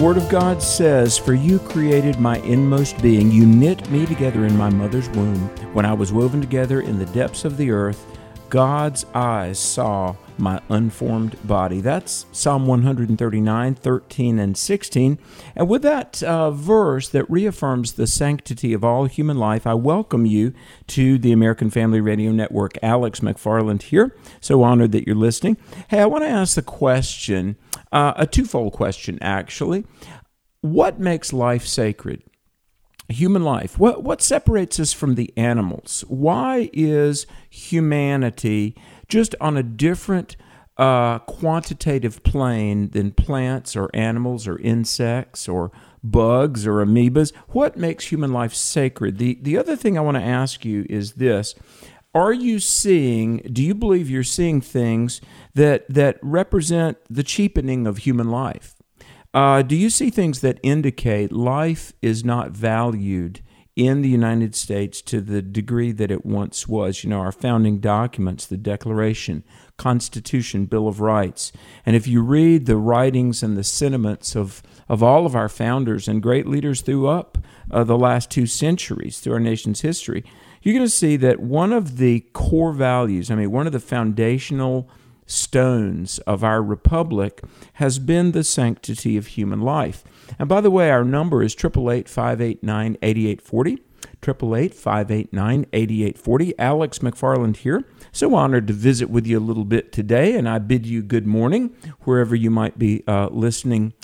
The Word of God says, For you created my inmost being. You knit me together in my mother's womb. When I was woven together in the depths of the earth, God's eyes saw my unformed body. That's Psalm 139, 13, and 16. And with that uh, verse that reaffirms the sanctity of all human life, I welcome you to the American Family Radio Network. Alex McFarland here. So honored that you're listening. Hey, I want to ask the question uh, a twofold question, actually. What makes life sacred? Human life. What, what separates us from the animals? Why is humanity just on a different uh, quantitative plane than plants or animals or insects or bugs or amoebas? What makes human life sacred? The, the other thing I want to ask you is this are you seeing do you believe you're seeing things that that represent the cheapening of human life uh, do you see things that indicate life is not valued in the United States to the degree that it once was? You know, our founding documents, the Declaration, Constitution, Bill of Rights. And if you read the writings and the sentiments of, of all of our founders and great leaders throughout uh, the last two centuries, through our nation's history, you're going to see that one of the core values, I mean, one of the foundational stones of our republic has been the sanctity of human life. And by the way, our number is 888 589 8840. 888 589 8840. Alex McFarland here. So honored to visit with you a little bit today, and I bid you good morning wherever you might be uh, listening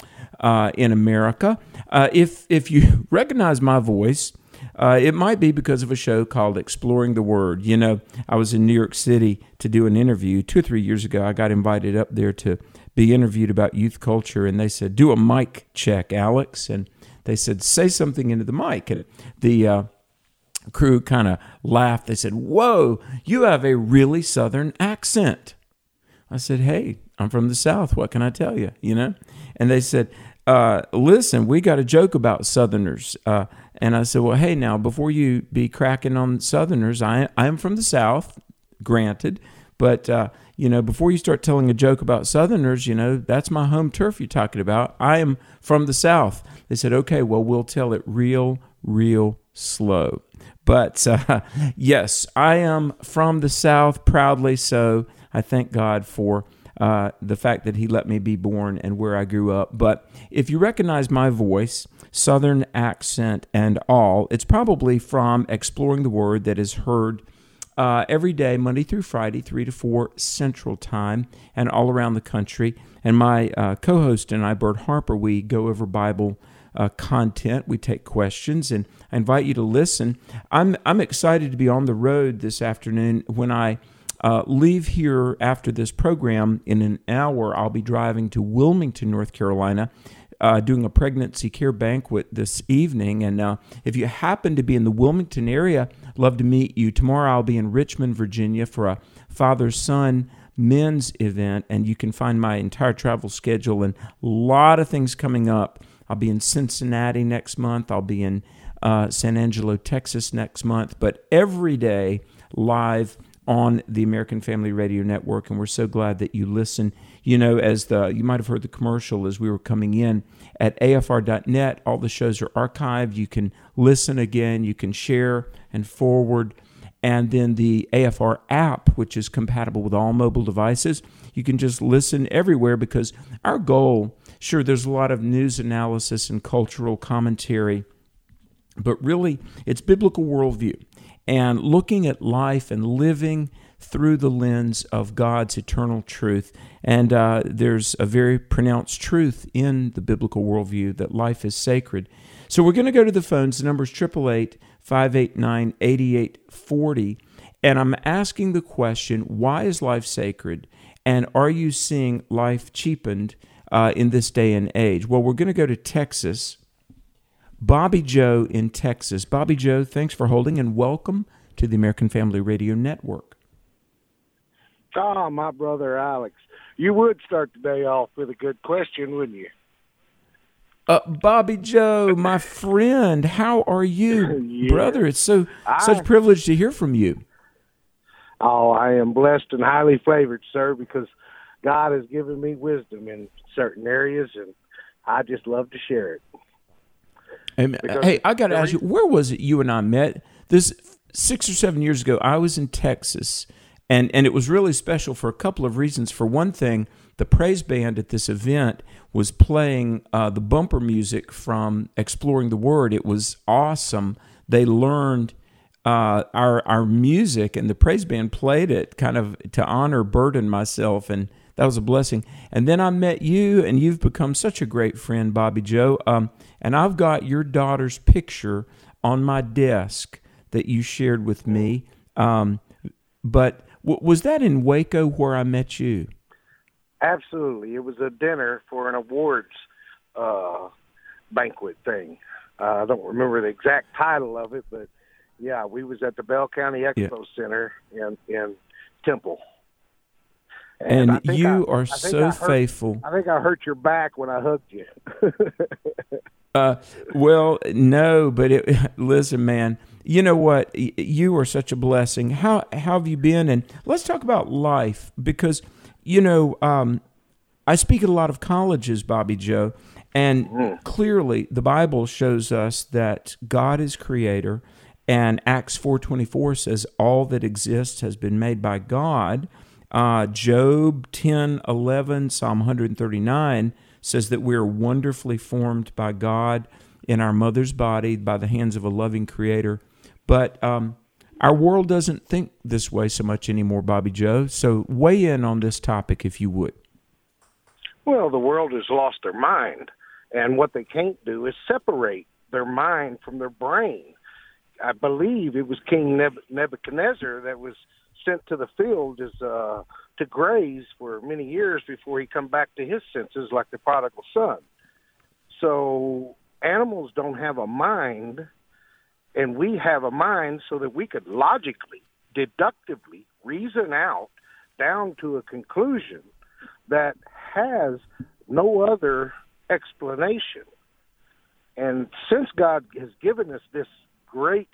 uh, in America. Uh, if, if you recognize my voice, uh, it might be because of a show called Exploring the Word. You know, I was in New York City to do an interview two or three years ago. I got invited up there to be interviewed about youth culture, and they said, Do a mic check, Alex. And they said, Say something into the mic. And the uh, crew kind of laughed. They said, Whoa, you have a really Southern accent. I said, Hey, I'm from the South. What can I tell you? You know? And they said, uh, Listen, we got a joke about Southerners. Uh, and I said, Well, hey, now, before you be cracking on Southerners, I, I am from the South, granted, but, uh, you know, before you start telling a joke about Southerners, you know, that's my home turf you're talking about. I am from the South. They said, Okay, well, we'll tell it real, real slow. But uh, yes, I am from the South, proudly so. I thank God for uh, the fact that He let me be born and where I grew up. But if you recognize my voice, Southern accent and all. It's probably from exploring the word that is heard uh, every day, Monday through Friday, 3 to 4 Central Time, and all around the country. And my uh, co host and I, Bert Harper, we go over Bible uh, content. We take questions, and I invite you to listen. I'm, I'm excited to be on the road this afternoon when I. Uh, leave here after this program in an hour. I'll be driving to Wilmington, North Carolina, uh, doing a pregnancy care banquet this evening. And uh, if you happen to be in the Wilmington area, love to meet you. Tomorrow I'll be in Richmond, Virginia for a father son men's event, and you can find my entire travel schedule and a lot of things coming up. I'll be in Cincinnati next month. I'll be in uh, San Angelo, Texas next month. But every day live on the American Family Radio Network, and we're so glad that you listen. You know, as the you might have heard the commercial as we were coming in at afr.net, all the shows are archived. You can listen again, you can share and forward. And then the AFR app, which is compatible with all mobile devices, you can just listen everywhere because our goal, sure, there's a lot of news analysis and cultural commentary, but really it's biblical worldview and looking at life and living through the lens of God's eternal truth. And uh, there's a very pronounced truth in the biblical worldview that life is sacred. So we're going to go to the phones. The number is 888 589 8840. And I'm asking the question why is life sacred? And are you seeing life cheapened uh, in this day and age? Well, we're going to go to Texas Bobby Joe in Texas. Bobby Joe, thanks for holding and welcome to the American Family Radio Network. Ah, my brother Alex. You would start the day off with a good question, wouldn't you? Uh, Bobby Joe, my friend, how are you, yeah. brother? It's so I, such privilege to hear from you. Oh, I am blessed and highly favored, sir, because God has given me wisdom in certain areas, and I just love to share it. And, hey, I got to ask you, where was it you and I met? This six or seven years ago, I was in Texas, and and it was really special for a couple of reasons. For one thing, the praise band at this event was playing uh, the bumper music from Exploring the Word. It was awesome. They learned. Uh, our our music and the praise band played it kind of to honor Bert and myself and that was a blessing. And then I met you, and you've become such a great friend, Bobby Joe. Um, and I've got your daughter's picture on my desk that you shared with me. Um, but w- was that in Waco where I met you? Absolutely. It was a dinner for an awards uh, banquet thing. Uh, I don't remember the exact title of it, but yeah, we was at the Bell County Expo yeah. Center in in Temple. And, and you I, are so I hurt, faithful. I think I hurt your back when I hugged you. uh, well, no, but it, listen, man. You know what? You are such a blessing. How, how have you been? And let's talk about life because you know um, I speak at a lot of colleges, Bobby Joe, and mm. clearly the Bible shows us that God is creator, and Acts four twenty four says all that exists has been made by God uh, Job 10 11, Psalm 139 says that we are wonderfully formed by God in our mother's body by the hands of a loving creator. But um, our world doesn't think this way so much anymore, Bobby Joe. So weigh in on this topic if you would. Well, the world has lost their mind, and what they can't do is separate their mind from their brain. I believe it was King Nebuchadnezzar that was sent to the field is uh, to graze for many years before he come back to his senses, like the prodigal son. So animals don't have a mind, and we have a mind so that we could logically, deductively reason out down to a conclusion that has no other explanation. And since God has given us this great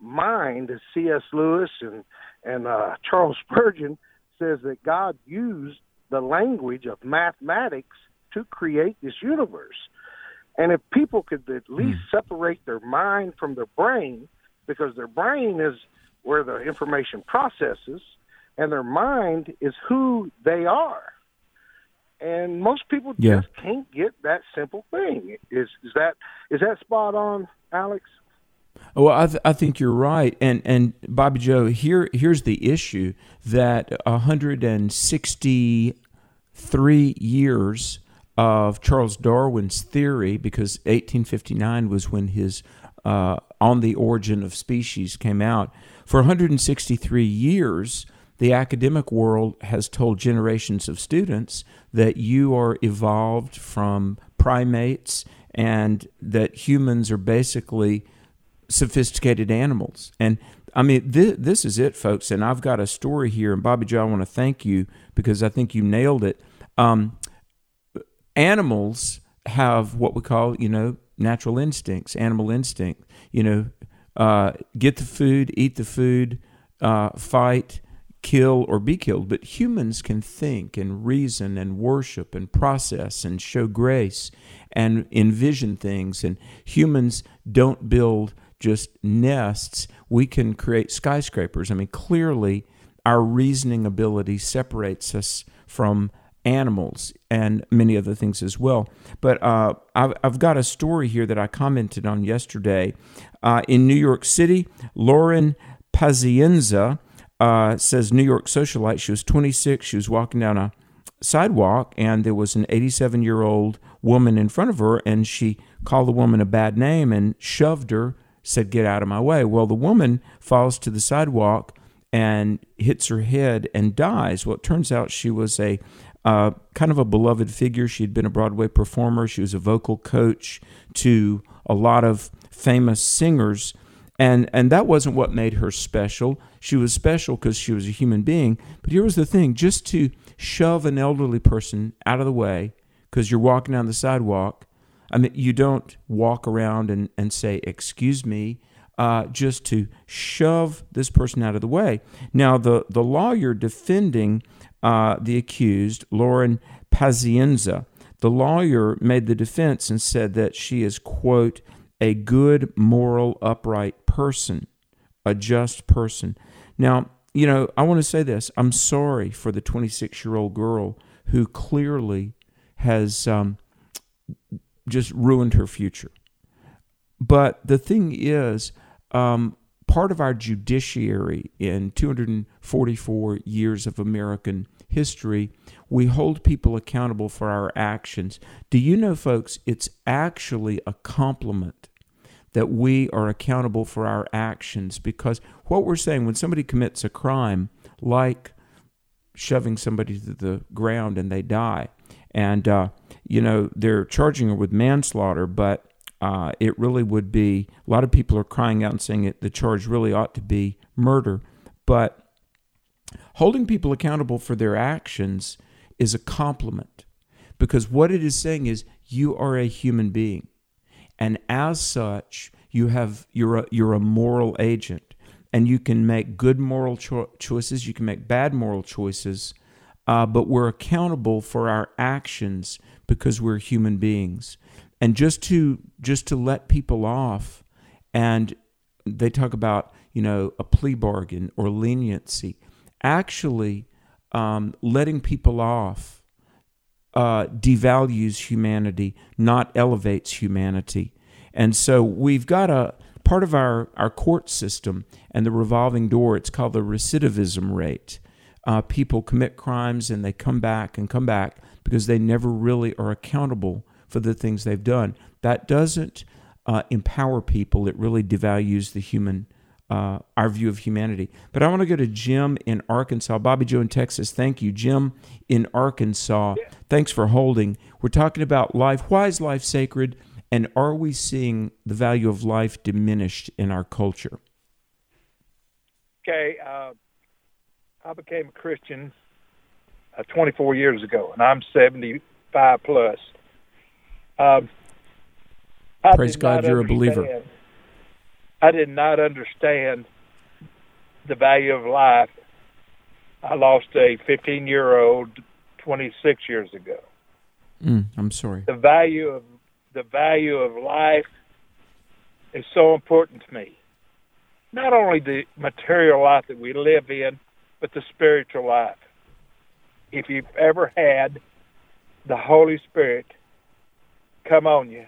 mind, as C.S. Lewis and and uh, Charles Spurgeon says that God used the language of mathematics to create this universe. And if people could at least mm. separate their mind from their brain, because their brain is where the information processes, and their mind is who they are. And most people yeah. just can't get that simple thing. Is is that is that spot on, Alex? Well, I, th- I think you're right, and and Bobby Joe, here here's the issue that 163 years of Charles Darwin's theory, because 1859 was when his uh, On the Origin of Species came out. For 163 years, the academic world has told generations of students that you are evolved from primates and that humans are basically sophisticated animals. And I mean, th- this is it, folks. And I've got a story here. And Bobby Joe, I want to thank you because I think you nailed it. Um, animals have what we call, you know, natural instincts, animal instinct. You know, uh, get the food, eat the food, uh, fight, kill, or be killed. But humans can think and reason and worship and process and show grace and envision things. And humans don't build just nests, we can create skyscrapers. I mean, clearly, our reasoning ability separates us from animals and many other things as well. But uh, I've, I've, got a story here that I commented on yesterday. Uh, in New York City, Lauren Pazienza uh, says New York socialite. She was 26. She was walking down a sidewalk, and there was an 87 year old woman in front of her, and she called the woman a bad name and shoved her said, Get out of my way. Well, the woman falls to the sidewalk and hits her head and dies. Well, it turns out she was a uh, kind of a beloved figure. She had been a Broadway performer, she was a vocal coach to a lot of famous singers. And, and that wasn't what made her special. She was special because she was a human being. But here was the thing just to shove an elderly person out of the way because you're walking down the sidewalk I mean, you don't walk around and, and say, Excuse me, uh, just to shove this person out of the way. Now, the, the lawyer defending uh, the accused, Lauren Pazienza, the lawyer made the defense and said that she is, quote, a good, moral, upright person, a just person. Now, you know, I want to say this. I'm sorry for the 26 year old girl who clearly has um, just ruined her future. But the thing is, um, part of our judiciary in 244 years of American history, we hold people accountable for our actions. Do you know, folks, it's actually a compliment that we are accountable for our actions because what we're saying when somebody commits a crime, like shoving somebody to the ground and they die, and uh, you know they're charging her with manslaughter, but uh, it really would be a lot of people are crying out and saying it the charge really ought to be murder. But holding people accountable for their actions is a compliment because what it is saying is you are a human being. And as such you have you're a, you're a moral agent and you can make good moral cho- choices you can make bad moral choices uh, but we're accountable for our actions because we're human beings. And just to just to let people off and they talk about you know a plea bargain or leniency. Actually um, letting people off uh, devalues humanity not elevates humanity. And so we've got a part of our, our court system and the revolving door it's called the recidivism rate. Uh, people commit crimes and they come back and come back because they never really are accountable for the things they've done. That doesn't uh, empower people. It really devalues the human, uh, our view of humanity. But I want to go to Jim in Arkansas. Bobby Joe in Texas. Thank you, Jim in Arkansas. Thanks for holding. We're talking about life. Why is life sacred? And are we seeing the value of life diminished in our culture? Okay, uh, I became a Christian uh, 24 years ago, and I'm 75 plus. Um, Praise God, you're a believer. I did not understand the value of life. I lost a 15 year old 26 years ago. Mm, I'm sorry. The value of the value of life is so important to me. Not only the material life that we live in, but the spiritual life. If you've ever had the Holy Spirit come on you,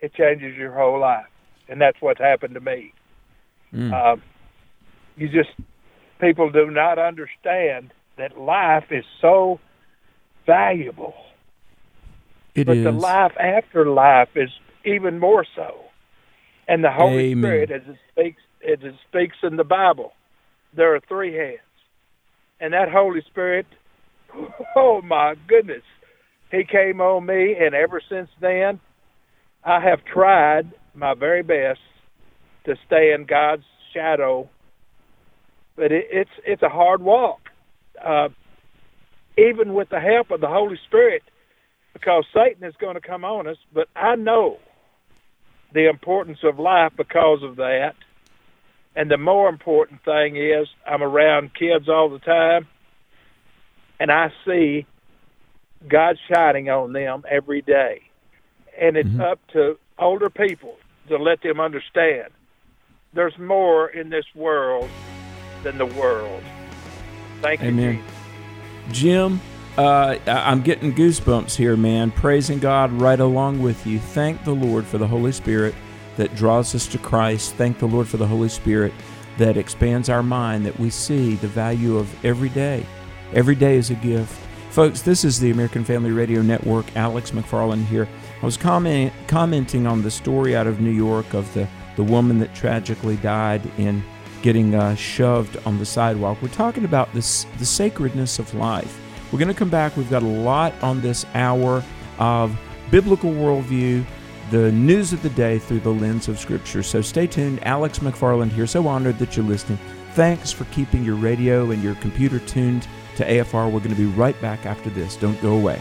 it changes your whole life, and that's what's happened to me. Mm. Um, you just people do not understand that life is so valuable. It but is. the life after life is even more so. And the Holy Amen. Spirit, as it speaks, as it speaks in the Bible, there are three heads, and that Holy Spirit, oh my goodness, he came on me, and ever since then, I have tried my very best to stay in God's shadow. But it, it's it's a hard walk, uh, even with the help of the Holy Spirit, because Satan is going to come on us. But I know the importance of life because of that. And the more important thing is, I'm around kids all the time, and I see God shining on them every day. And it's mm-hmm. up to older people to let them understand there's more in this world than the world. Thank you. Amen. Jim, uh, I'm getting goosebumps here, man. Praising God right along with you. Thank the Lord for the Holy Spirit that draws us to Christ. Thank the Lord for the Holy Spirit that expands our mind, that we see the value of every day. Every day is a gift. Folks, this is the American Family Radio Network. Alex McFarland here. I was comment, commenting on the story out of New York of the, the woman that tragically died in getting uh, shoved on the sidewalk. We're talking about this, the sacredness of life. We're going to come back. We've got a lot on this hour of biblical worldview, the news of the day through the lens of Scripture. So stay tuned. Alex McFarland here. So honored that you're listening. Thanks for keeping your radio and your computer tuned to AFR. We're going to be right back after this. Don't go away.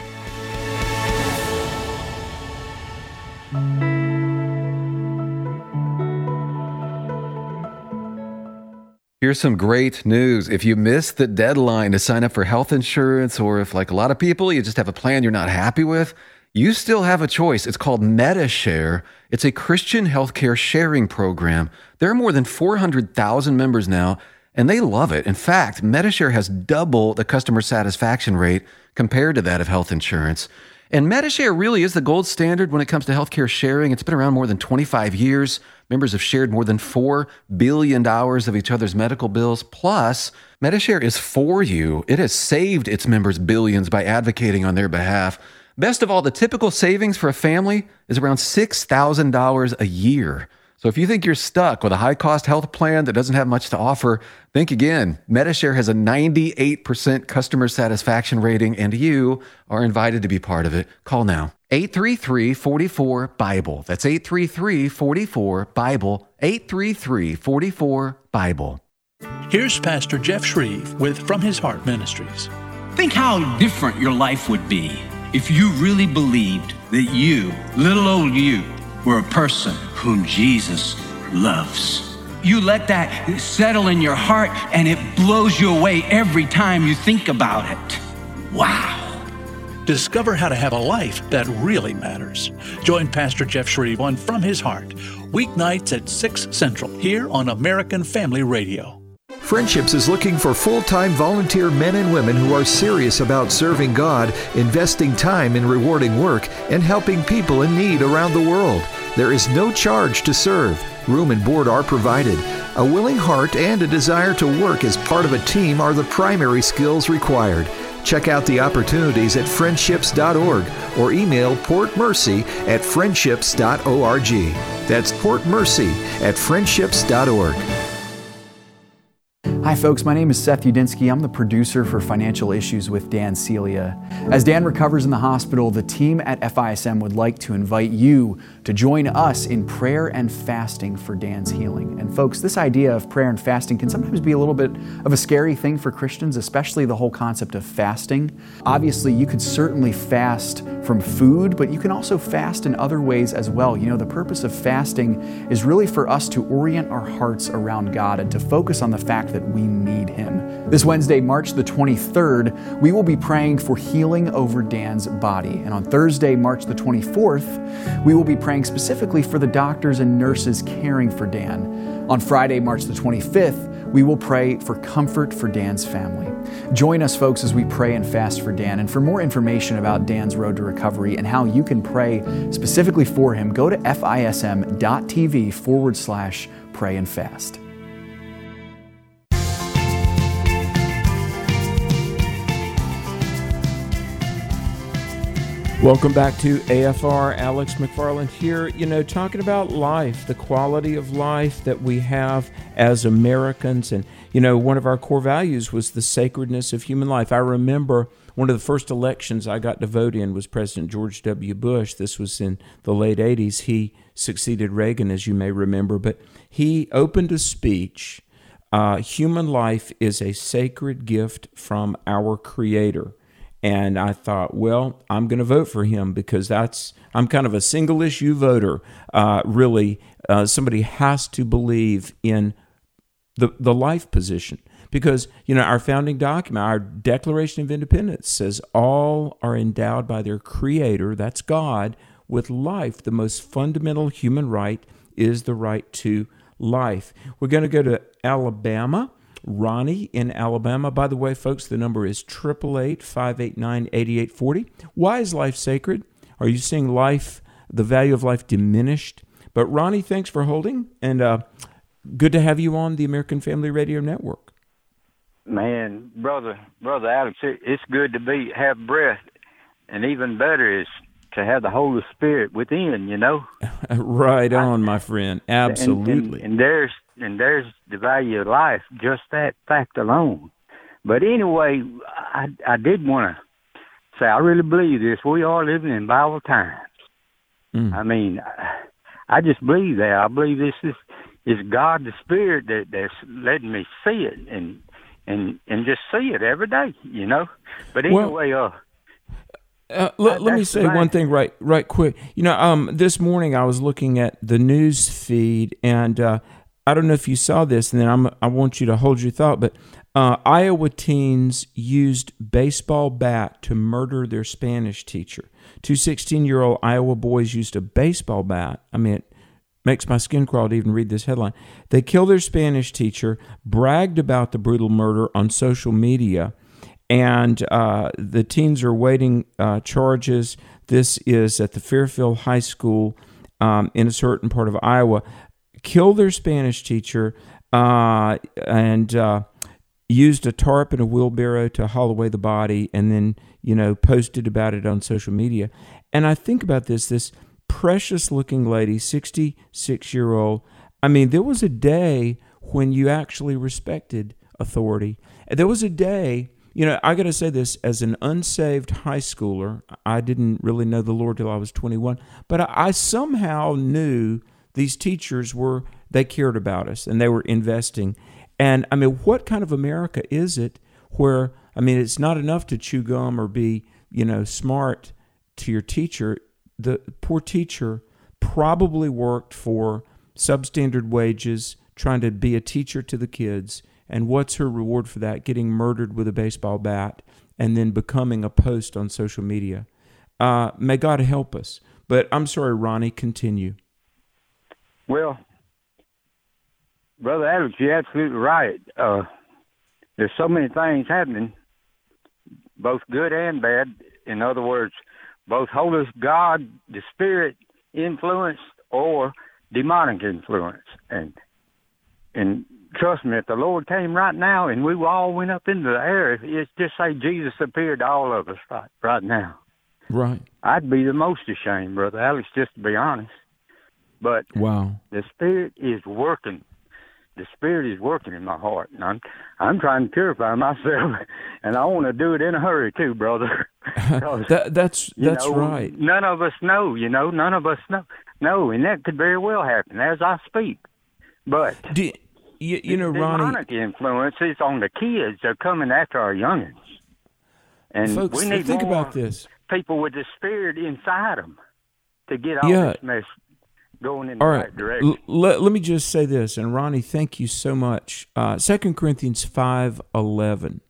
Here's some great news. If you missed the deadline to sign up for health insurance, or if, like a lot of people, you just have a plan you're not happy with, you still have a choice. It's called MediShare. It's a Christian healthcare sharing program. There are more than 400,000 members now, and they love it. In fact, MediShare has double the customer satisfaction rate compared to that of health insurance. And MediShare really is the gold standard when it comes to healthcare sharing. It's been around more than 25 years. Members have shared more than $4 billion of each other's medical bills. Plus, MediShare is for you. It has saved its members billions by advocating on their behalf. Best of all, the typical savings for a family is around $6,000 a year. So if you think you're stuck with a high cost health plan that doesn't have much to offer, think again. MediShare has a 98% customer satisfaction rating, and you are invited to be part of it. Call now. 833 44 Bible. That's 833 44 Bible. 833 44 Bible. Here's Pastor Jeff Shreve with From His Heart Ministries. Think how different your life would be if you really believed that you, little old you, were a person whom Jesus loves. You let that settle in your heart and it blows you away every time you think about it. Wow. Discover how to have a life that really matters. Join Pastor Jeff Shreve on From His Heart, weeknights at 6 Central, here on American Family Radio. Friendships is looking for full time volunteer men and women who are serious about serving God, investing time in rewarding work, and helping people in need around the world. There is no charge to serve. Room and board are provided. A willing heart and a desire to work as part of a team are the primary skills required. Check out the opportunities at friendships.org or email portmercy at friendships.org. That's portmercy at friendships.org. Hi, folks. My name is Seth Udinsky. I'm the producer for Financial Issues with Dan Celia. As Dan recovers in the hospital, the team at FISM would like to invite you to join us in prayer and fasting for Dan's healing. And, folks, this idea of prayer and fasting can sometimes be a little bit of a scary thing for Christians, especially the whole concept of fasting. Obviously, you could certainly fast from food, but you can also fast in other ways as well. You know, the purpose of fasting is really for us to orient our hearts around God and to focus on the fact that we need Him. This Wednesday, March the 23rd, we will be praying for healing over Dan's body. And on Thursday, March the 24th, we will be praying specifically for the doctors and nurses caring for Dan. On Friday, March the 25th, we will pray for comfort for Dan's family. Join us, folks, as we pray and fast for Dan. And for more information about Dan's road to recovery and how you can pray specifically for him, go to fism.tv forward slash pray and fast. Welcome back to AFR. Alex McFarland here. You know, talking about life, the quality of life that we have as Americans. And, you know, one of our core values was the sacredness of human life. I remember one of the first elections I got to vote in was President George W. Bush. This was in the late 80s. He succeeded Reagan, as you may remember. But he opened a speech uh, Human life is a sacred gift from our Creator. And I thought, well, I'm going to vote for him because that's I'm kind of a single issue voter. Uh, really, uh, somebody has to believe in the the life position because you know our founding document, our Declaration of Independence says all are endowed by their Creator, that's God, with life. The most fundamental human right is the right to life. We're going to go to Alabama. Ronnie in Alabama. By the way, folks, the number is 888 589 8840. Why is life sacred? Are you seeing life, the value of life diminished? But Ronnie, thanks for holding, and uh, good to have you on the American Family Radio Network. Man, brother, brother Alex, it's good to be have breath, and even better is to have the Holy Spirit within. You know, right on, my friend. Absolutely. And, and, and there's and there's the value of life, just that fact alone. But anyway, I I did want to say I really believe this. We are living in Bible times. Mm. I mean, I just believe that. I believe this is is God the Spirit that that's letting me see it and and and just see it every day, you know. But anyway, well, uh uh, let, let me say one thing right right quick. You know, um, this morning I was looking at the news feed, and uh, I don't know if you saw this, and then I'm, I want you to hold your thought, but uh, Iowa teens used baseball bat to murder their Spanish teacher. Two 16 year old Iowa boys used a baseball bat. I mean, it makes my skin crawl to even read this headline. They killed their Spanish teacher, bragged about the brutal murder on social media, and uh, the teens are waiting uh, charges. This is at the Fairfield High School um, in a certain part of Iowa. Killed their Spanish teacher uh, and uh, used a tarp and a wheelbarrow to haul away the body, and then you know posted about it on social media. And I think about this: this precious looking lady, sixty six year old. I mean, there was a day when you actually respected authority. There was a day you know, I got to say this as an unsaved high schooler, I didn't really know the Lord till I was 21, but I, I somehow knew these teachers were, they cared about us and they were investing. And I mean, what kind of America is it where, I mean, it's not enough to chew gum or be, you know, smart to your teacher. The poor teacher probably worked for substandard wages, trying to be a teacher to the kids and what's her reward for that? Getting murdered with a baseball bat and then becoming a post on social media. Uh, may God help us. But I'm sorry, Ronnie, continue. Well, Brother Alex, you're absolutely right. Uh, there's so many things happening, both good and bad. In other words, both Holy God, the Spirit influence, or demonic influence. And and trust me, if the Lord came right now and we all went up into the air, it's just say Jesus appeared to all of us right right now. Right. I'd be the most ashamed, brother Alex, just to be honest. But wow, the Spirit is working. The Spirit is working in my heart, and I'm I'm trying to purify myself, and I want to do it in a hurry too, brother. that, that's that's know, right. None of us know, you know. None of us know. No, and that could very well happen as I speak. But do, you, you know, the Ronnie, demonic influences on the kids are coming after our youngins, and folks, we need think about this. people with the spirit inside them to get all Yeah. this mess going in All the right. right direction. L- let, let me just say this, and Ronnie, thank you so much. Uh, 2 Corinthians five eleven,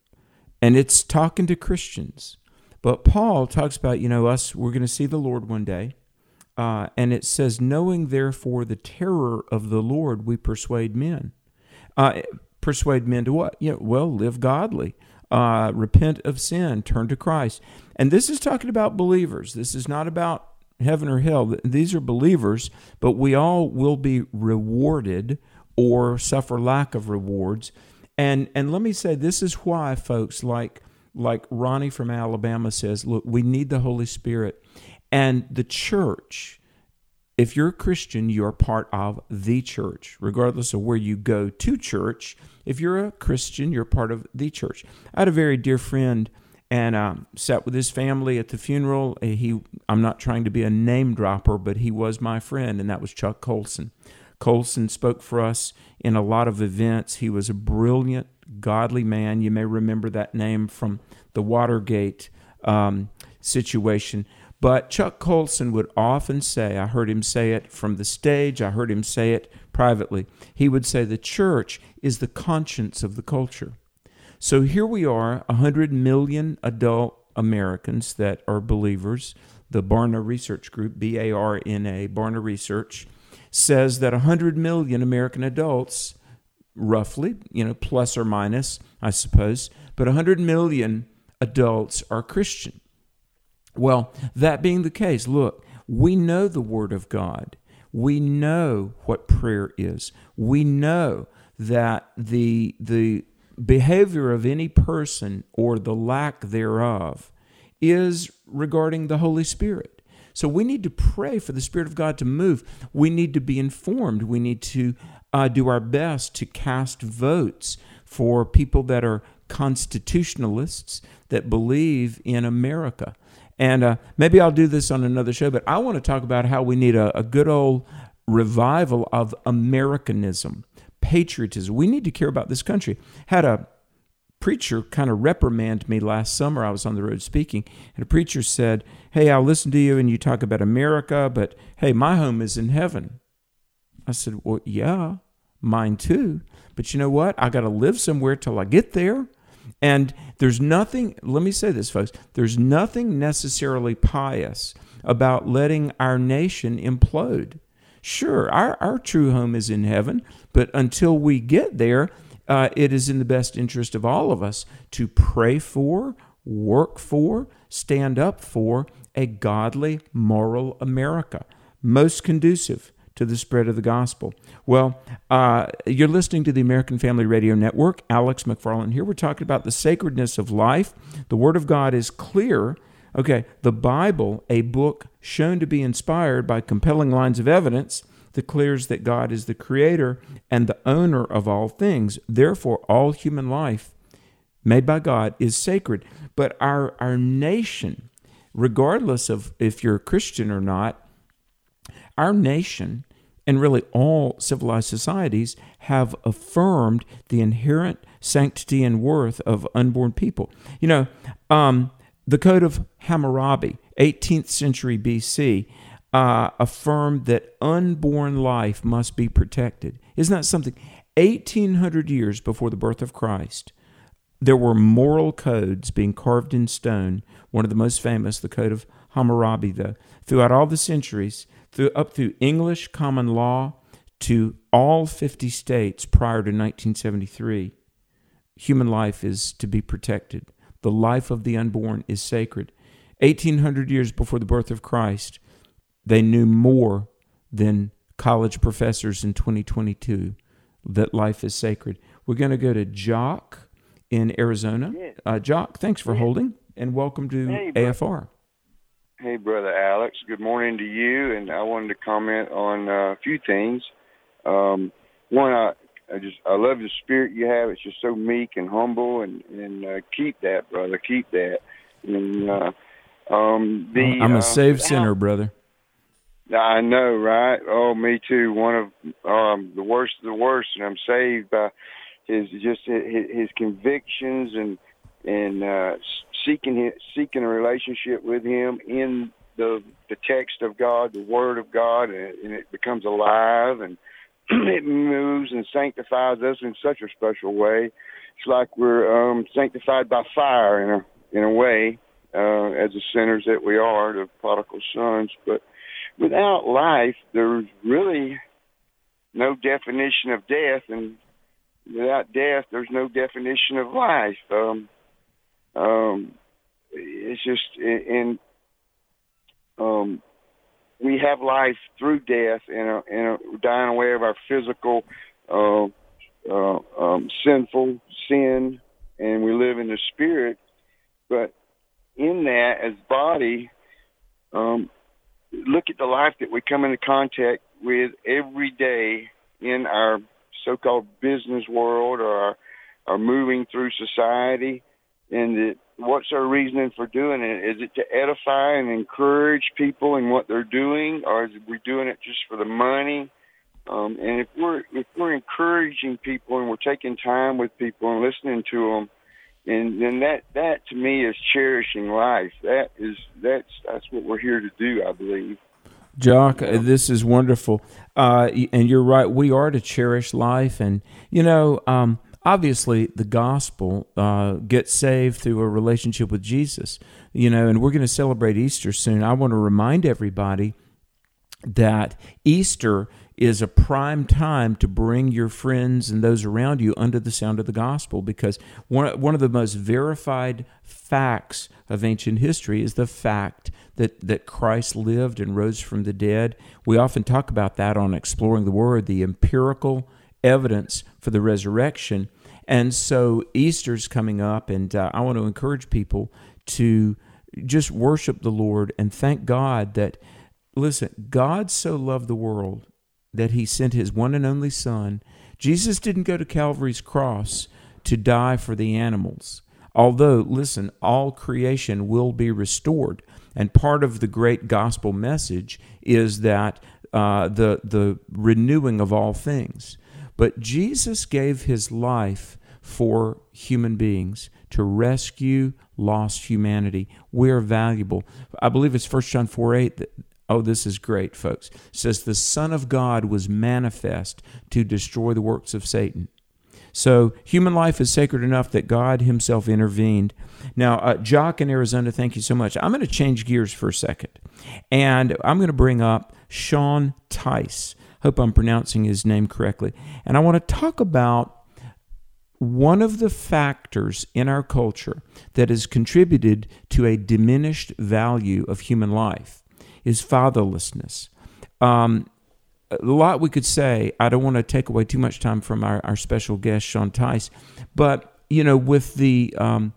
and it's talking to Christians, but Paul talks about you know us. We're going to see the Lord one day, uh, and it says, knowing therefore the terror of the Lord, we persuade men. Uh, persuade men to what? You know, well, live godly. Uh, repent of sin, turn to Christ. And this is talking about believers. This is not about heaven or hell. These are believers, but we all will be rewarded or suffer lack of rewards. And and let me say this is why folks like like Ronnie from Alabama says, look, we need the Holy Spirit. And the church, if you're a Christian, you're part of the church, regardless of where you go to church. If you're a Christian, you're part of the church. I had a very dear friend and um, sat with his family at the funeral. Uh, He, I'm not trying to be a name dropper, but he was my friend, and that was Chuck Colson. Colson spoke for us in a lot of events. He was a brilliant, godly man. You may remember that name from the Watergate um, situation. But Chuck Colson would often say, I heard him say it from the stage, I heard him say it privately. He would say, The church is the conscience of the culture. So here we are, 100 million adult Americans that are believers. The Barna Research Group, B A R N A, Barna Research, says that 100 million American adults, roughly, you know, plus or minus, I suppose, but 100 million adults are Christian. Well, that being the case, look, we know the Word of God. We know what prayer is. We know that the the behavior of any person or the lack thereof is regarding the Holy Spirit. So we need to pray for the Spirit of God to move. We need to be informed. We need to uh, do our best to cast votes for people that are constitutionalists that believe in America. And uh, maybe I'll do this on another show, but I want to talk about how we need a, a good old revival of Americanism, patriotism. We need to care about this country. Had a preacher kind of reprimand me last summer. I was on the road speaking, and a preacher said, Hey, I'll listen to you and you talk about America, but hey, my home is in heaven. I said, Well, yeah. Mine too. But you know what? I got to live somewhere till I get there. And there's nothing, let me say this, folks, there's nothing necessarily pious about letting our nation implode. Sure, our, our true home is in heaven, but until we get there, uh, it is in the best interest of all of us to pray for, work for, stand up for a godly, moral America, most conducive to the spread of the gospel. Well, uh, you're listening to the American Family Radio Network. Alex McFarland here. We're talking about the sacredness of life. The Word of God is clear. Okay, the Bible, a book shown to be inspired by compelling lines of evidence, declares that God is the creator and the owner of all things. Therefore, all human life made by God is sacred. But our, our nation, regardless of if you're a Christian or not, our nation and really all civilized societies have affirmed the inherent sanctity and worth of unborn people. You know, um, the Code of Hammurabi, 18th century BC, uh, affirmed that unborn life must be protected. Isn't that something? 1800 years before the birth of Christ, there were moral codes being carved in stone. One of the most famous, the Code of Hammurabi, though. Throughout all the centuries, through, up through English common law to all 50 states prior to 1973, human life is to be protected. The life of the unborn is sacred. 1800 years before the birth of Christ, they knew more than college professors in 2022 that life is sacred. We're going to go to Jock in Arizona. Uh, Jock, thanks for holding and welcome to Hey, AFR. Hey, brother Alex. Good morning to you. And I wanted to comment on uh, a few things. Um, one, I, I just I love the spirit you have. It's just so meek and humble, and and uh, keep that, brother. Keep that. And uh, um, the I'm uh, a saved how- sinner, brother. I know, right? Oh, me too. One of um, the worst of the worst, and I'm saved by his just his, his convictions and and uh, seeking his, seeking a relationship with him in the the text of God, the Word of God, and, and it becomes alive and it moves and sanctifies us in such a special way. It's like we're um, sanctified by fire in a in a way, uh, as the sinners that we are, the prodigal sons, but without life, there's really no definition of death, and without death, there's no definition of life. Um, um, it's just, in, in um, we have life through death and dying away of our physical, uh, uh, um, sinful sin, and we live in the spirit. But in that, as body, um, look at the life that we come into contact with every day in our so-called business world or our, our moving through society and that what's our reasoning for doing it is it to edify and encourage people in what they're doing or is we doing it just for the money um, and if we're if we're encouraging people and we're taking time with people and listening to them and then that that to me is cherishing life that is that's that's what we're here to do i believe Jock, this is wonderful. Uh, and you're right. We are to cherish life. And, you know, um, obviously the gospel uh, gets saved through a relationship with Jesus, you know, and we're going to celebrate Easter soon. I want to remind everybody that Easter is a prime time to bring your friends and those around you under the sound of the gospel because one, one of the most verified facts of ancient history is the fact that, that Christ lived and rose from the dead. We often talk about that on Exploring the Word, the empirical evidence for the resurrection. And so Easter's coming up, and uh, I want to encourage people to just worship the Lord and thank God that, listen, God so loved the world that he sent his one and only Son. Jesus didn't go to Calvary's cross to die for the animals. Although, listen, all creation will be restored. And part of the great gospel message is that uh, the, the renewing of all things. But Jesus gave his life for human beings to rescue lost humanity. We're valuable. I believe it's 1 John 4 8 that Oh, this is great, folks. It says the Son of God was manifest to destroy the works of Satan. So human life is sacred enough that God Himself intervened. Now, uh, Jock in Arizona, thank you so much. I'm going to change gears for a second, and I'm going to bring up Sean Tice. Hope I'm pronouncing his name correctly. And I want to talk about one of the factors in our culture that has contributed to a diminished value of human life is fatherlessness. Um, a lot we could say. I don't want to take away too much time from our, our special guest, Sean Tice, but, you know, with the um,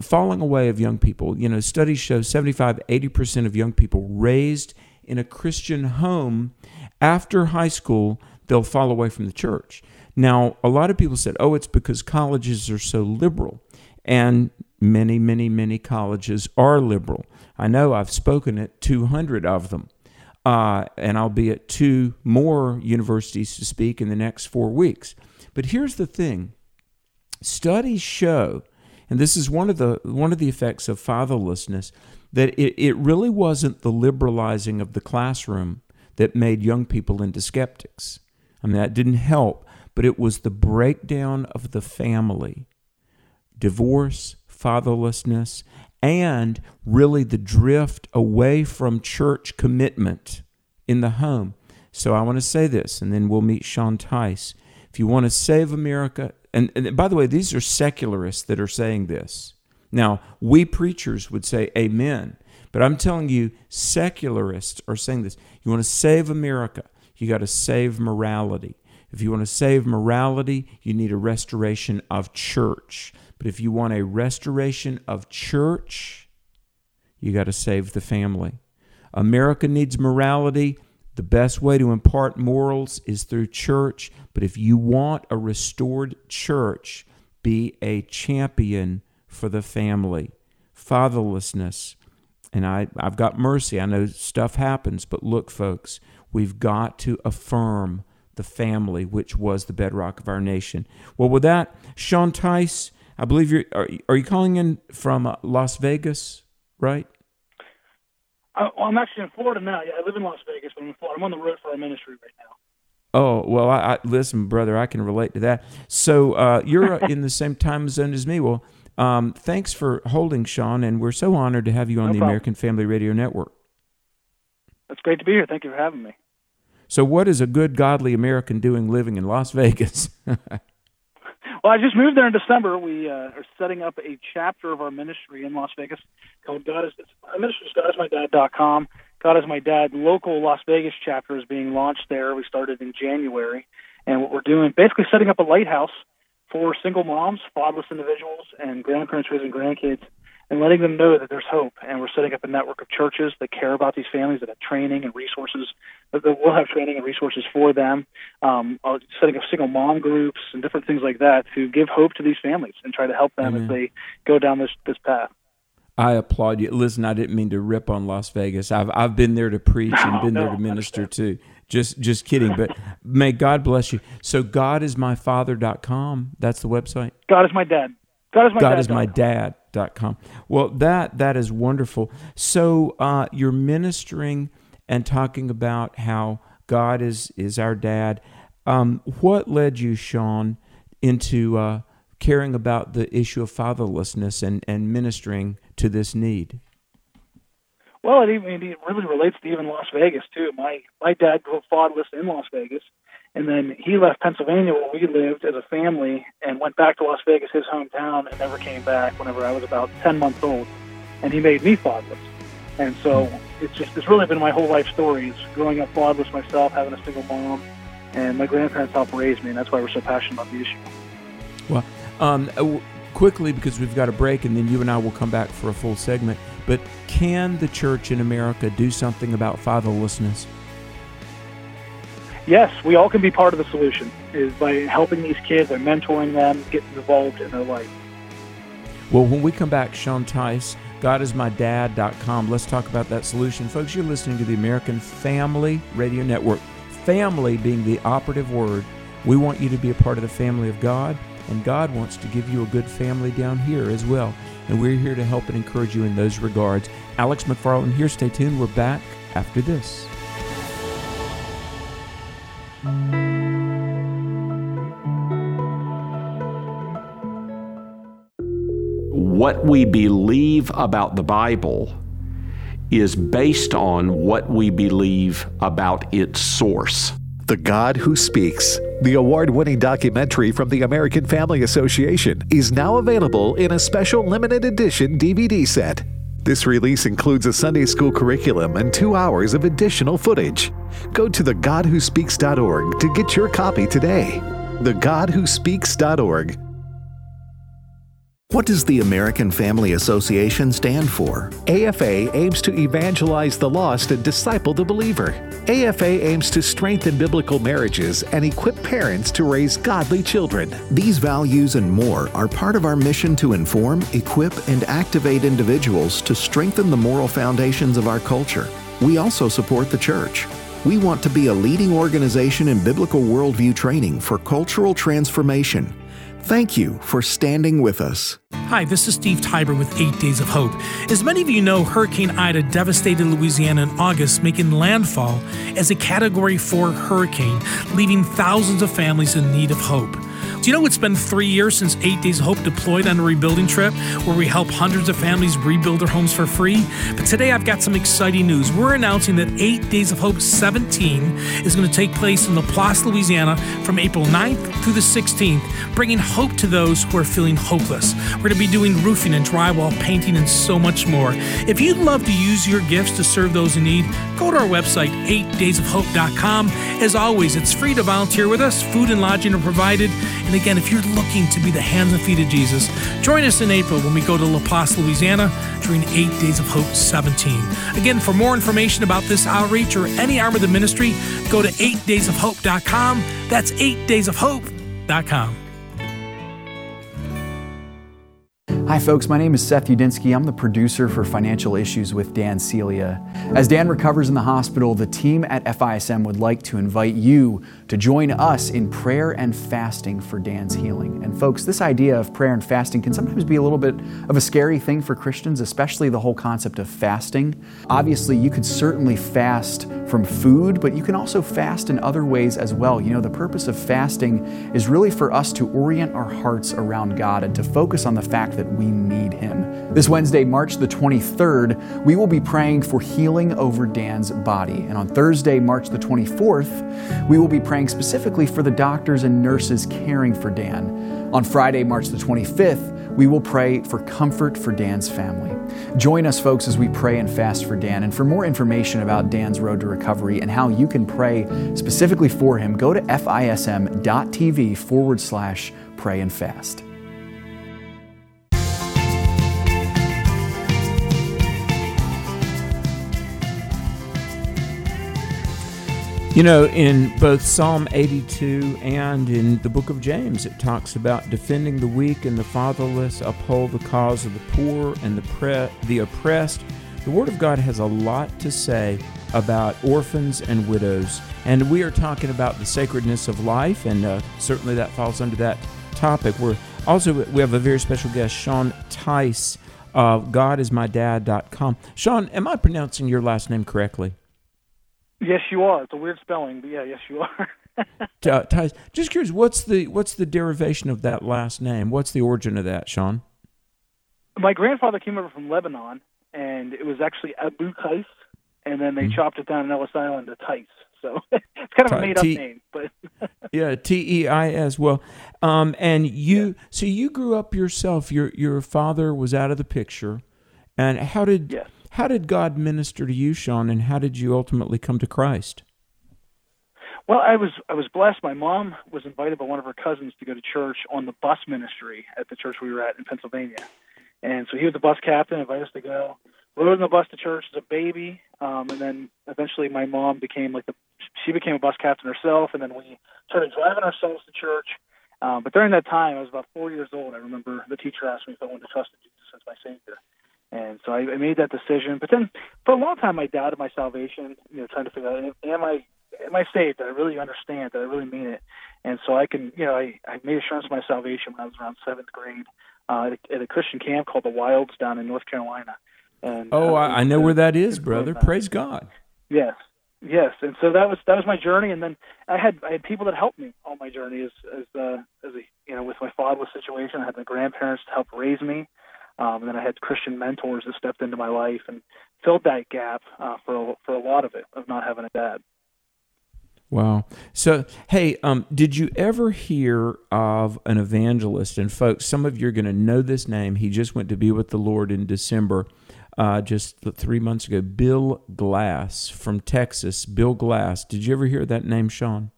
falling away of young people, you know, studies show 75, 80% of young people raised in a Christian home after high school, they'll fall away from the church. Now, a lot of people said, oh, it's because colleges are so liberal. And many, many, many colleges are liberal. I know I've spoken at 200 of them. Uh, and I'll be at two more universities to speak in the next four weeks. But here's the thing studies show, and this is one of the, one of the effects of fatherlessness, that it, it really wasn't the liberalizing of the classroom that made young people into skeptics. I mean, that didn't help, but it was the breakdown of the family divorce, fatherlessness, and really the drift away from church commitment in the home. So I want to say this, and then we'll meet Sean Tice. If you want to save America, and, and by the way, these are secularists that are saying this. Now, we preachers would say amen, but I'm telling you, secularists are saying this. You want to save America, you got to save morality. If you want to save morality, you need a restoration of church. But if you want a restoration of church, you got to save the family. America needs morality. The best way to impart morals is through church. But if you want a restored church, be a champion for the family. Fatherlessness. And I, I've got mercy. I know stuff happens, but look, folks, we've got to affirm the family, which was the bedrock of our nation. Well, with that, Sean Tice, I believe you're. Are, are you calling in from uh, Las Vegas, right? Uh, well, I'm actually in Florida now. Yeah, I live in Las Vegas, but I'm in Florida. I'm on the road for our ministry right now. Oh well, I, I listen, brother. I can relate to that. So uh, you're in the same time zone as me. Well, um, thanks for holding, Sean, and we're so honored to have you on No the problem. American Family Radio Network. It's great to be here. Thank you for having me. So, what is a good, godly American doing living in Las Vegas? Well, I just moved there in December. We uh, are setting up a chapter of our ministry in Las Vegas called God is our ministry is godismydad.com. God is my dad local Las Vegas chapter is being launched there. We started in January, and what we're doing basically setting up a lighthouse for single moms, fatherless individuals, and grandparents raising grandkids, and letting them know that there's hope. And we're setting up a network of churches that care about these families that have training and resources that will have training and resources for them. Um, uh, setting up single mom groups and different things like that to give hope to these families and try to help them Amen. as they go down this this path. I applaud you. Listen, I didn't mean to rip on Las Vegas. I've I've been there to preach and been there to minister too. Just just kidding, but may God bless you. So godismyfather.com, that's the website. God is my dad. God is my God dad. is my dad.com. Well, that that is wonderful. So uh, you're ministering and talking about how God is is our dad. Um, what led you, Sean, into uh, caring about the issue of fatherlessness and, and ministering to this need? Well, it even it really relates to even Las Vegas too. My my dad grew up fatherless in Las Vegas, and then he left Pennsylvania where we lived as a family and went back to Las Vegas, his hometown, and never came back. Whenever I was about ten months old, and he made me fatherless. And so it's just it's really been my whole life story. It's growing up fatherless myself, having a single mom, and my grandparents helped raise me, and that's why we're so passionate about the issue. Well, um, quickly because we've got a break, and then you and I will come back for a full segment. But can the church in America do something about fatherlessness? Yes, we all can be part of the solution is by helping these kids and mentoring them, getting involved in their life. Well, when we come back, Sean Tice, GodIsMyDad.com, let's talk about that solution. Folks, you're listening to the American Family Radio Network. Family being the operative word. We want you to be a part of the family of God, and God wants to give you a good family down here as well. And we're here to help and encourage you in those regards. Alex McFarland here. Stay tuned. We're back after this. What we believe about the Bible is based on what we believe about its source. The God Who Speaks, the award winning documentary from the American Family Association, is now available in a special limited edition DVD set. This release includes a Sunday school curriculum and two hours of additional footage. Go to thegodwhospeaks.org to get your copy today. Thegodwhospeaks.org. What does the American Family Association stand for? AFA aims to evangelize the lost and disciple the believer. AFA aims to strengthen biblical marriages and equip parents to raise godly children. These values and more are part of our mission to inform, equip, and activate individuals to strengthen the moral foundations of our culture. We also support the church. We want to be a leading organization in biblical worldview training for cultural transformation. Thank you for standing with us. Hi, this is Steve Tybor with Eight Days of Hope. As many of you know, Hurricane Ida devastated Louisiana in August, making landfall as a Category 4 hurricane, leaving thousands of families in need of hope. Do you know it's been three years since Eight Days of Hope deployed on a rebuilding trip where we help hundreds of families rebuild their homes for free? But today I've got some exciting news. We're announcing that Eight Days of Hope 17 is going to take place in Laplace, Louisiana from April 9th through the 16th, bringing hope to those who are feeling hopeless. We're going to be doing roofing and drywall, painting, and so much more. If you'd love to use your gifts to serve those in need, go to our website, 8daysofhope.com. As always, it's free to volunteer with us. Food and lodging are provided. And again, if you're looking to be the hands and feet of Jesus, join us in April when we go to La Place, Louisiana during 8 Days of Hope 17. Again, for more information about this outreach or any arm of the ministry, go to 8daysofhope.com. That's 8daysofhope.com. Hi, folks. My name is Seth Udinsky. I'm the producer for Financial Issues with Dan Celia. As Dan recovers in the hospital, the team at FISM would like to invite you to join us in prayer and fasting for Dan's healing. And, folks, this idea of prayer and fasting can sometimes be a little bit of a scary thing for Christians, especially the whole concept of fasting. Obviously, you could certainly fast from food, but you can also fast in other ways as well. You know, the purpose of fasting is really for us to orient our hearts around God and to focus on the fact that we need Him. This Wednesday, March the 23rd, we will be praying for healing over Dan's body. And on Thursday, March the 24th, we will be praying specifically for the doctors and nurses caring for Dan. On Friday, March the 25th, we will pray for comfort for Dan's family. Join us, folks, as we pray and fast for Dan. And for more information about Dan's road to recovery and how you can pray specifically for him, go to fism.tv forward slash pray and fast. You know, in both Psalm 82 and in the book of James, it talks about defending the weak and the fatherless, uphold the cause of the poor and the, pre- the oppressed. The Word of God has a lot to say about orphans and widows, and we are talking about the sacredness of life, and uh, certainly that falls under that topic. We're also we have a very special guest, Sean Tice of GodIsMyDad.com. Sean, am I pronouncing your last name correctly? Yes, you are. It's a weird spelling, but yeah, yes, you are. uh, Tice, just curious, what's the what's the derivation of that last name? What's the origin of that, Sean? My grandfather came over from Lebanon, and it was actually Abu Qais, and then they mm-hmm. chopped it down in Ellis Island to Tice. So it's kind of a made up name, but yeah, T E I S. Well, um, and you, yeah. so you grew up yourself. Your your father was out of the picture, and how did yes. How did God minister to you, Sean, and how did you ultimately come to Christ? Well, I was I was blessed. My mom was invited by one of her cousins to go to church on the bus ministry at the church we were at in Pennsylvania, and so he was the bus captain, invited us to go rode on the bus to church as a baby, um, and then eventually my mom became like the she became a bus captain herself, and then we started driving ourselves to church. Um, but during that time, I was about four years old. I remember the teacher asked me if I wanted to trust in Jesus as my savior, and so I, I made that decision. But then, for a long time, I doubted my salvation. You know, trying to figure out am I am I saved? Did I really understand? Did I really mean it? And so I can, you know, I, I made assurance of my salvation when I was around seventh grade uh, at, a, at a Christian camp called the Wilds down in North Carolina. And, oh, uh, I, I know where that is, brother. Praise God. Yes, yes, and so that was that was my journey, and then I had I had people that helped me on my journey as as uh, as a you know with my fatherless situation. I had my grandparents to help raise me, um, and then I had Christian mentors that stepped into my life and filled that gap uh, for a, for a lot of it of not having a dad. Wow. So, hey, um, did you ever hear of an evangelist? And folks, some of you are going to know this name. He just went to be with the Lord in December, uh, just three months ago. Bill Glass from Texas. Bill Glass. Did you ever hear that name, Sean?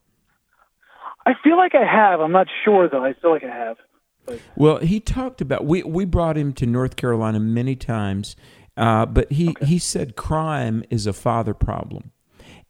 I feel like I have. I'm not sure though. I feel like I have. Well, he talked about we we brought him to North Carolina many times, uh, but he okay. he said crime is a father problem.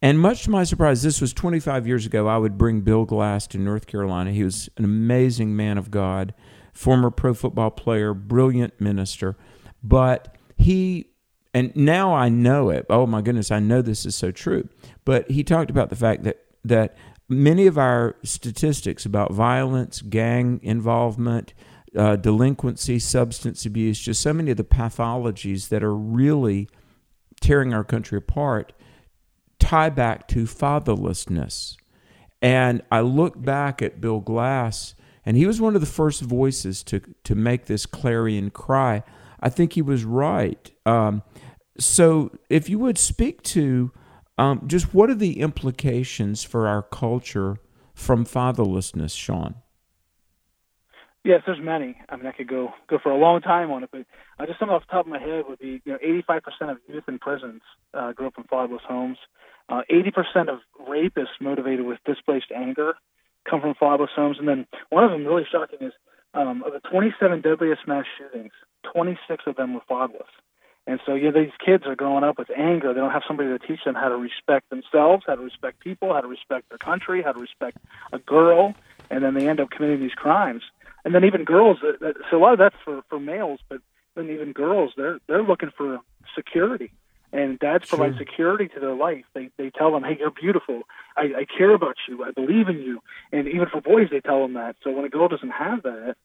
And much to my surprise, this was 25 years ago. I would bring Bill Glass to North Carolina. He was an amazing man of God, former pro football player, brilliant minister. But he, and now I know it. Oh my goodness, I know this is so true. But he talked about the fact that that many of our statistics about violence, gang involvement, uh, delinquency, substance abuse, just so many of the pathologies that are really tearing our country apart tie back to fatherlessness. And I look back at Bill Glass, and he was one of the first voices to, to make this clarion cry. I think he was right. Um, so, if you would speak to um, just what are the implications for our culture from fatherlessness, Sean? Yes, there's many. I mean, I could go go for a long time on it, but uh, just something off the top of my head would be, you know, 85% of youth in prisons uh, grew up in fatherless homes. Uh, 80% of rapists motivated with displaced anger come from fatherless homes. And then one of them really shocking is um, of the 27 deadliest mass shootings, 26 of them were fatherless. And so, yeah, these kids are growing up with anger. They don't have somebody to teach them how to respect themselves, how to respect people, how to respect their country, how to respect a girl, and then they end up committing these crimes. And then even girls, uh, so a lot of that's for for males, but then even girls, they're they're looking for security and dads sure. provide security to their life. They they tell them, "Hey, you're beautiful. I, I care about you. I believe in you." And even for boys, they tell them that. So when a girl doesn't have that,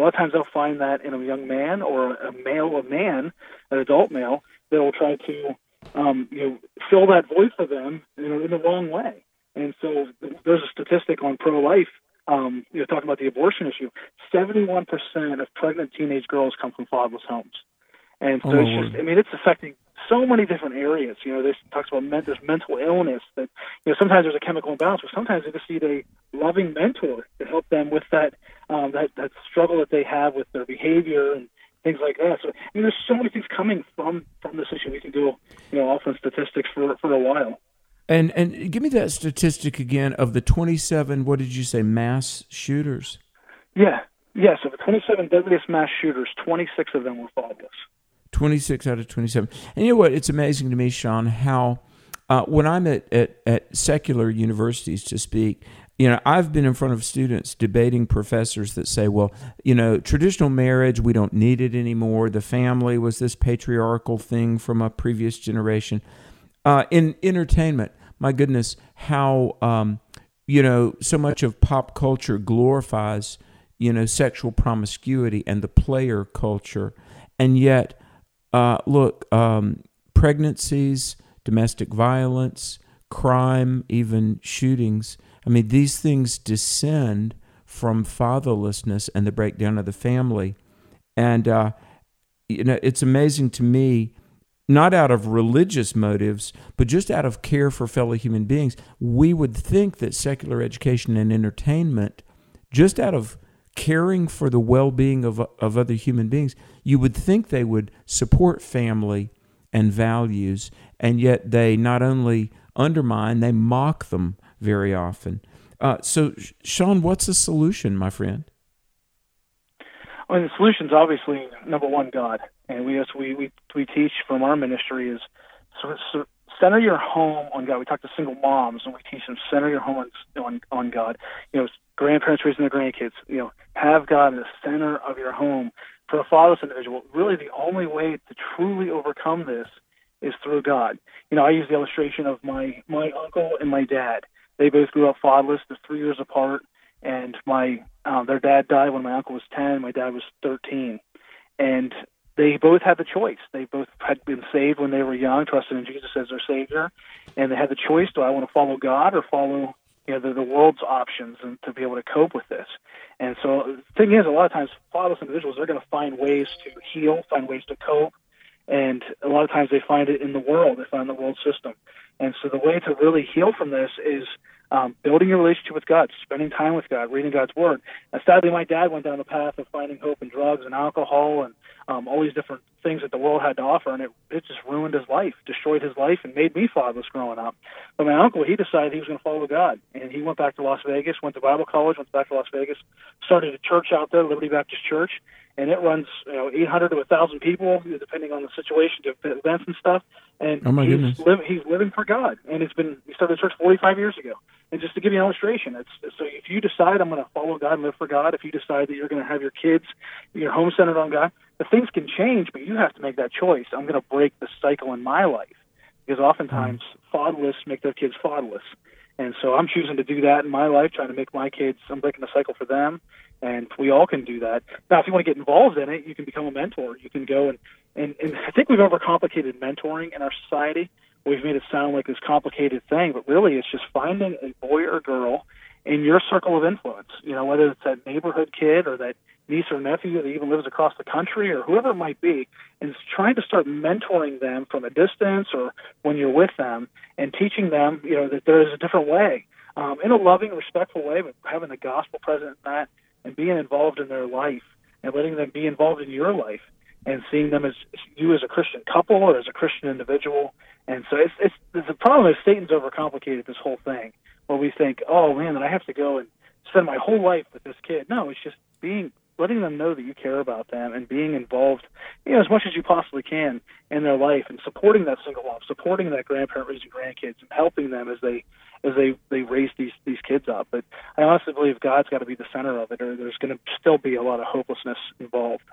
a lot of times they'll find that in a young man or a male, a man, an adult male, that will try to um, you know fill that void for them you know, in the wrong way. And so there's a statistic on pro-life. Um, you know, talking about the abortion issue, 71% of pregnant teenage girls come from fatherless homes. And so oh, it's just, I mean, it's affecting so many different areas. You know, this talks about men, there's mental illness that, you know, sometimes there's a chemical imbalance, but sometimes they just need a loving mentor to help them with that, um, that, that struggle that they have with their behavior and things like that. So, I mean, there's so many things coming from, from this issue. We can go, you know, off on statistics for, for a while. And, and give me that statistic again of the 27, what did you say, mass shooters? Yeah. Yeah, so the 27 deadliest mass shooters, 26 of them were fatherless. 26 out of 27. And you know what? It's amazing to me, Sean, how uh, when I'm at, at, at secular universities to speak, you know, I've been in front of students debating professors that say, well, you know, traditional marriage, we don't need it anymore. The family was this patriarchal thing from a previous generation. Uh, in entertainment, my goodness, how, um, you know, so much of pop culture glorifies, you know, sexual promiscuity and the player culture. And yet, uh, look, um, pregnancies, domestic violence, crime, even shootings. I mean, these things descend from fatherlessness and the breakdown of the family. And, uh, you know, it's amazing to me, not out of religious motives, but just out of care for fellow human beings. We would think that secular education and entertainment, just out of caring for the well being of, of other human beings, you would think they would support family and values, and yet they not only undermine, they mock them very often. Uh, so, Sean, what's the solution, my friend? Well, the solution is obviously number one, God, and we we we, we teach from our ministry is center your home on God. We talk to single moms, and we teach them center your home on on, on God. You know, grandparents raising their grandkids. You know, have God in the center of your home. For a fatherless individual, really the only way to truly overcome this is through God. You know, I use the illustration of my my uncle and my dad. They both grew up fatherless. They're three years apart, and my um, their dad died when my uncle was ten. My dad was thirteen, and they both had the choice. They both had been saved when they were young, trusted in Jesus as their Savior, and they had the choice: do I want to follow God or follow you know the, the world's options and to be able to cope with this? And so the thing is, a lot of times, fatherless individuals they're going to find ways to heal, find ways to cope, and a lot of times they find it in the world. They find the world system. And so the way to really heal from this is um, building your relationship with God, spending time with God, reading God's Word. And sadly, my dad went down the path of finding hope in drugs and alcohol and um, all these different things that the world had to offer, and it it just ruined his life, destroyed his life, and made me fatherless growing up. But my uncle, he decided he was going to follow God, and he went back to Las Vegas, went to Bible college, went back to Las Vegas, started a church out there, Liberty Baptist Church, and it runs you know 800 to 1,000 people, depending on the situation, to events and stuff. And Oh, my he's goodness. Live, he's living for God, and it's been he started church 45 years ago. And just to give you an illustration, it's so if you decide I'm going to follow God and live for God, if you decide that you're going to have your kids, your home centered on God, the things can change, but you have to make that choice. I'm going to break the cycle in my life because oftentimes mm. fatherless make their kids fatherless. And so I'm choosing to do that in my life, trying to make my kids, I'm breaking the cycle for them. And we all can do that. Now, if you want to get involved in it, you can become a mentor. You can go and, and, and I think we've overcomplicated mentoring in our society. We've made it sound like this complicated thing, but really it's just finding a boy or girl in your circle of influence. You know, whether it's that neighborhood kid or that niece or nephew that even lives across the country or whoever it might be, and trying to start mentoring them from a distance or when you're with them and teaching them, you know, that there is a different way um, in a loving, respectful way, but having the gospel present in that and being involved in their life and letting them be involved in your life and seeing them as you as a Christian couple or as a Christian individual. And so it's it's, it's the problem is Satan's overcomplicated this whole thing where we think, oh man, that I have to go and spend my whole life with this kid. No, it's just being letting them know that you care about them and being involved, you know, as much as you possibly can in their life and supporting that single mom, supporting that grandparent raising grandkids and helping them as they as they they raise these these kids up. But I honestly believe God's got to be the center of it, or there's going to still be a lot of hopelessness involved.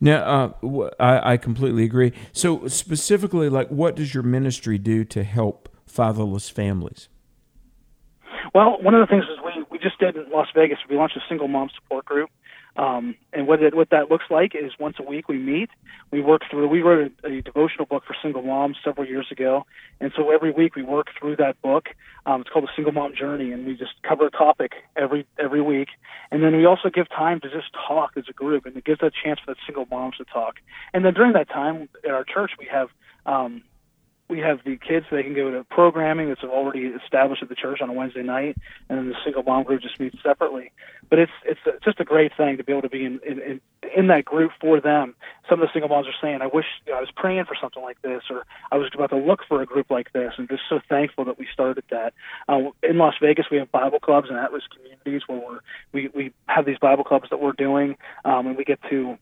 Now, uh, I, I completely agree. So, specifically, like, what does your ministry do to help fatherless families? Well, one of the things is we we just did in Las Vegas. We launched a single mom support group, um, and what it, what that looks like is once a week we meet. We work through. We wrote a, a devotional book for single moms several years ago, and so every week we work through that book. Um, it's called the Single Mom Journey, and we just cover a topic every every week. And then we also give time to just talk as a group, and it gives a chance for the single moms to talk. And then during that time at our church, we have um, we have the kids they can go to programming that's already established at the church on a Wednesday night, and then the single mom group just meets separately. But it's it's just a great thing to be able to be in, in in in that group for them. Some of the single moms are saying, "I wish you know, I was praying for something like this," or "I was about to look for a group like this," and just so thankful that we started that. Uh, in Las Vegas, we have Bible clubs and at-risk communities where we're we we have these Bible clubs that we're doing, um, and we get to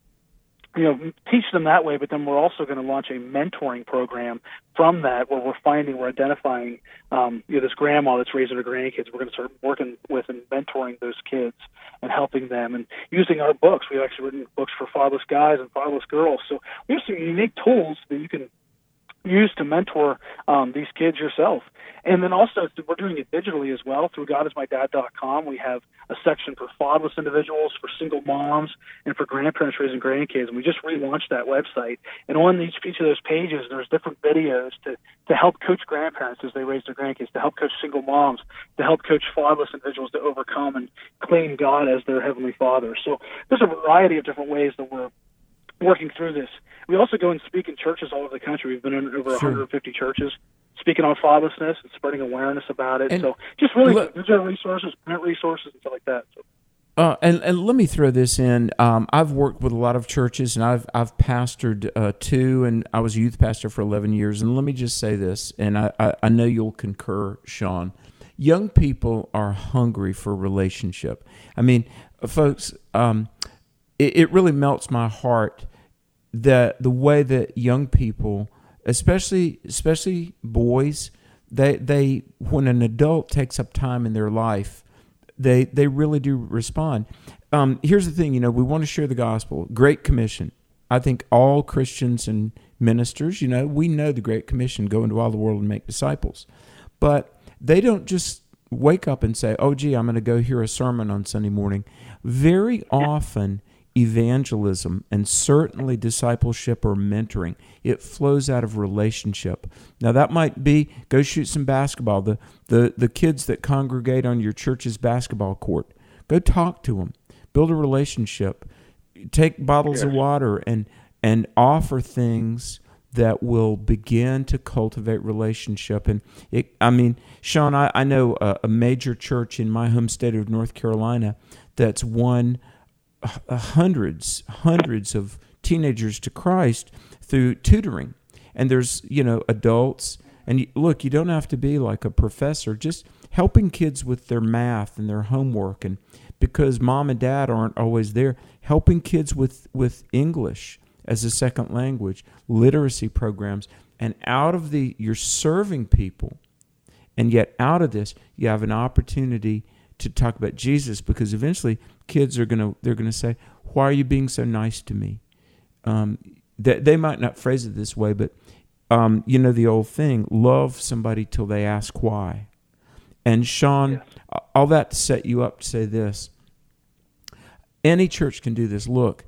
you know, teach them that way, but then we're also going to launch a mentoring program from that where we're finding, we're identifying, um, you know, this grandma that's raising her grandkids. We're going to start working with and mentoring those kids and helping them and using our books. We've actually written books for fatherless guys and fatherless girls. So we have some unique tools that you can use to mentor um, these kids yourself. And then also, we're doing it digitally as well through GodIsMyDad.com. We have a section for fatherless individuals, for single moms, and for grandparents raising grandkids. And we just relaunched that website. And on each, each of those pages, there's different videos to, to help coach grandparents as they raise their grandkids, to help coach single moms, to help coach fatherless individuals to overcome and claim God as their heavenly Father. So there's a variety of different ways that we're working through this. We also go and speak in churches all over the country. We've been in over Sure. 150 churches speaking on fatherlessness and spreading awareness about it. And so just really look- digital resources, print resources, and stuff like that. So Uh, and, and let me throw this in. Um, I've worked with a lot of churches, and I've I've pastored uh, two, and I was a youth pastor for eleven years. And let me just say this, and I, I, I know you'll concur, Sean. Young people are hungry for relationship. I mean, uh, folks, um, it, it really melts my heart that the way that young people, especially especially boys, they they when an adult takes up time in their life, they they really do respond. Um, here's the thing, you know, we want to share the gospel. Great Commission. I think all Christians and ministers, you know, we know the Great Commission: go into all the world and make disciples. But they don't just wake up and say, "Oh, gee, I'm going to go hear a sermon on Sunday morning." Very often, evangelism and certainly discipleship or mentoring. It flows out of relationship. Now that might be go shoot some basketball. The the the kids that congregate on your church's basketball court. Go talk to them. Build a relationship. Take bottles yes. of water and and offer things that will begin to cultivate relationship. And it, I mean, Sean, I, I know a, a, major church in my home state of North Carolina that's won Uh, hundreds, hundreds of teenagers to Christ through tutoring. And there's, you know, adults. And you, look, you don't have to be like a professor, just helping kids with their math and their homework. And because mom and dad aren't always there, helping kids with, with English as a second language, literacy programs, and out of the you're serving people, and yet out of this you have an opportunity to talk about Jesus because eventually kids are gonna they're gonna say, "Why are you being so nice to me?" Um, they, they might not phrase it this way, but um, you know the old thing: love somebody till they ask why. And Sean, all that to set you up to say this. Any church can do this. Look,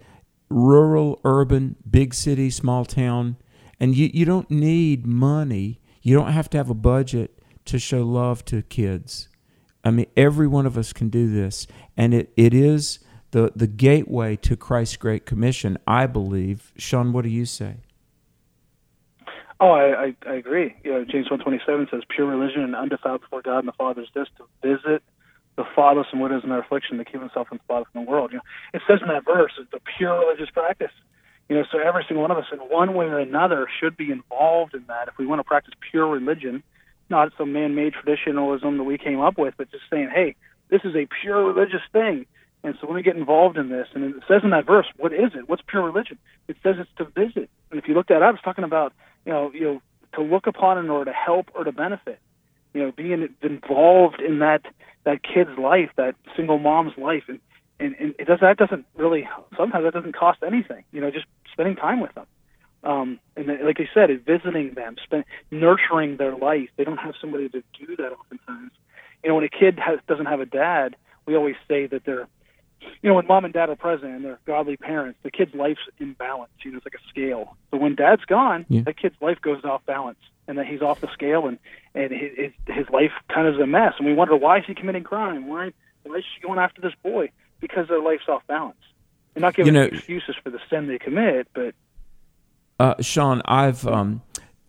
rural, urban, big city, small town. And you, you don't need money. You don't have to have a budget to show love to kids. I mean, every one of us can do this. And it, it is the, the gateway to Christ's Great Commission, I believe. Sean, what do you say? Oh, I, I, I agree. You know, James one twenty seven says, "Pure religion and undefiled before God and the Father is this: to visit the fatherless and widows in their affliction to keep himself in spot from the world. You know, it says in that verse, it's a pure religious practice. You know, so every single one of us, in one way or another, should be involved in that. If we want to practice pure religion, not some man-made traditionalism that we came up with, but just saying, hey, this is a pure religious thing. And so when we get involved in this, and it says in that verse, what is it? What's pure religion? It says it's to visit. And if you look that up, it's talking about, you know, you know, to look upon in order to help or to benefit. You know, being involved in that that kid's life, that single mom's life, and and, and it does that doesn't really sometimes that doesn't cost anything. You know, just spending time with them. Um, and then, like I said, visiting them, spend, nurturing their life. They don't have somebody to do that oftentimes. You know, when a kid has, doesn't have a dad, we always say that they're, you know, when mom and dad are present and they're godly parents, the kid's life's in balance. You know, it's like a scale. But when dad's gone, yeah. that kid's life goes off balance and that he's off the scale and and his his life kind of is a mess and we wonder why is he committing crime why why is she going after this boy because their life's off balance they're not giving you know, excuses for the sin they commit but uh, Sean I've um,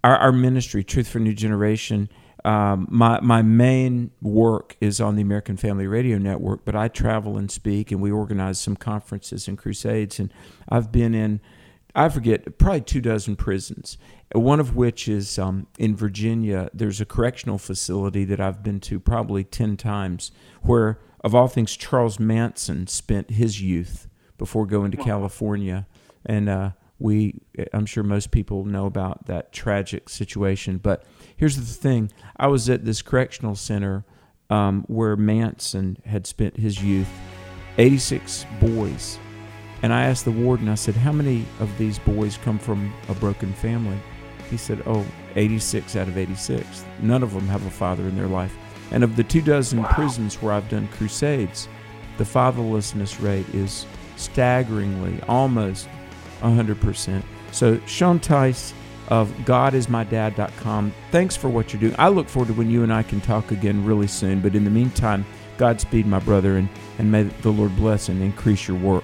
our, our ministry Truth for New Generation um, my my main work is on the American Family Radio Network, but I travel and speak, and we organize some conferences and crusades. And I've been in I forget, probably two dozen prisons, one of which is um, in Virginia. There's a correctional facility that I've been to probably 10 times where, of all things, Charles Manson spent his youth before going to California. And uh, we, I'm sure most people know about that tragic situation. But here's the thing I was at this correctional center um, where Manson had spent his youth, 86 boys and I asked the warden, I said, How many of these boys come from a broken family? He said, Oh, 86 out of 86. None of them have a father in their life. And of the two dozen wow. prisons where I've done crusades, the fatherlessness rate is staggeringly almost 100%. So, Sean Tice of GodIsMyDad.com, thanks for what you're doing. I look forward to when you and I can talk again really soon. But in the meantime, Godspeed, my brother, and, and may the Lord bless and increase your work.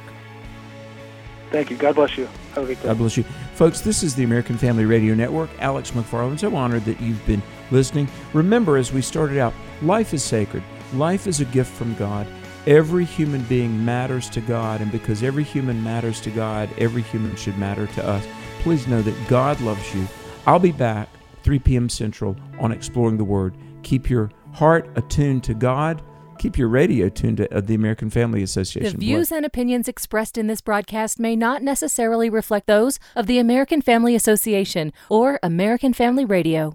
Thank you. God bless you. Have a good day. God bless you. Folks, this is the American Family Radio Network. Alex McFarland. So honored that you've been listening. Remember, as we started out, life is sacred. Life is a gift from God. Every human being matters to God, and because every human matters to God, every human should matter to us. Please know that God loves you. I'll be back 3 p.m. Central on Exploring the Word. Keep your heart attuned to God Keep your radio tuned to uh, the American Family Association. The views and opinions expressed in this broadcast may not necessarily reflect those of the American Family Association or American Family Radio.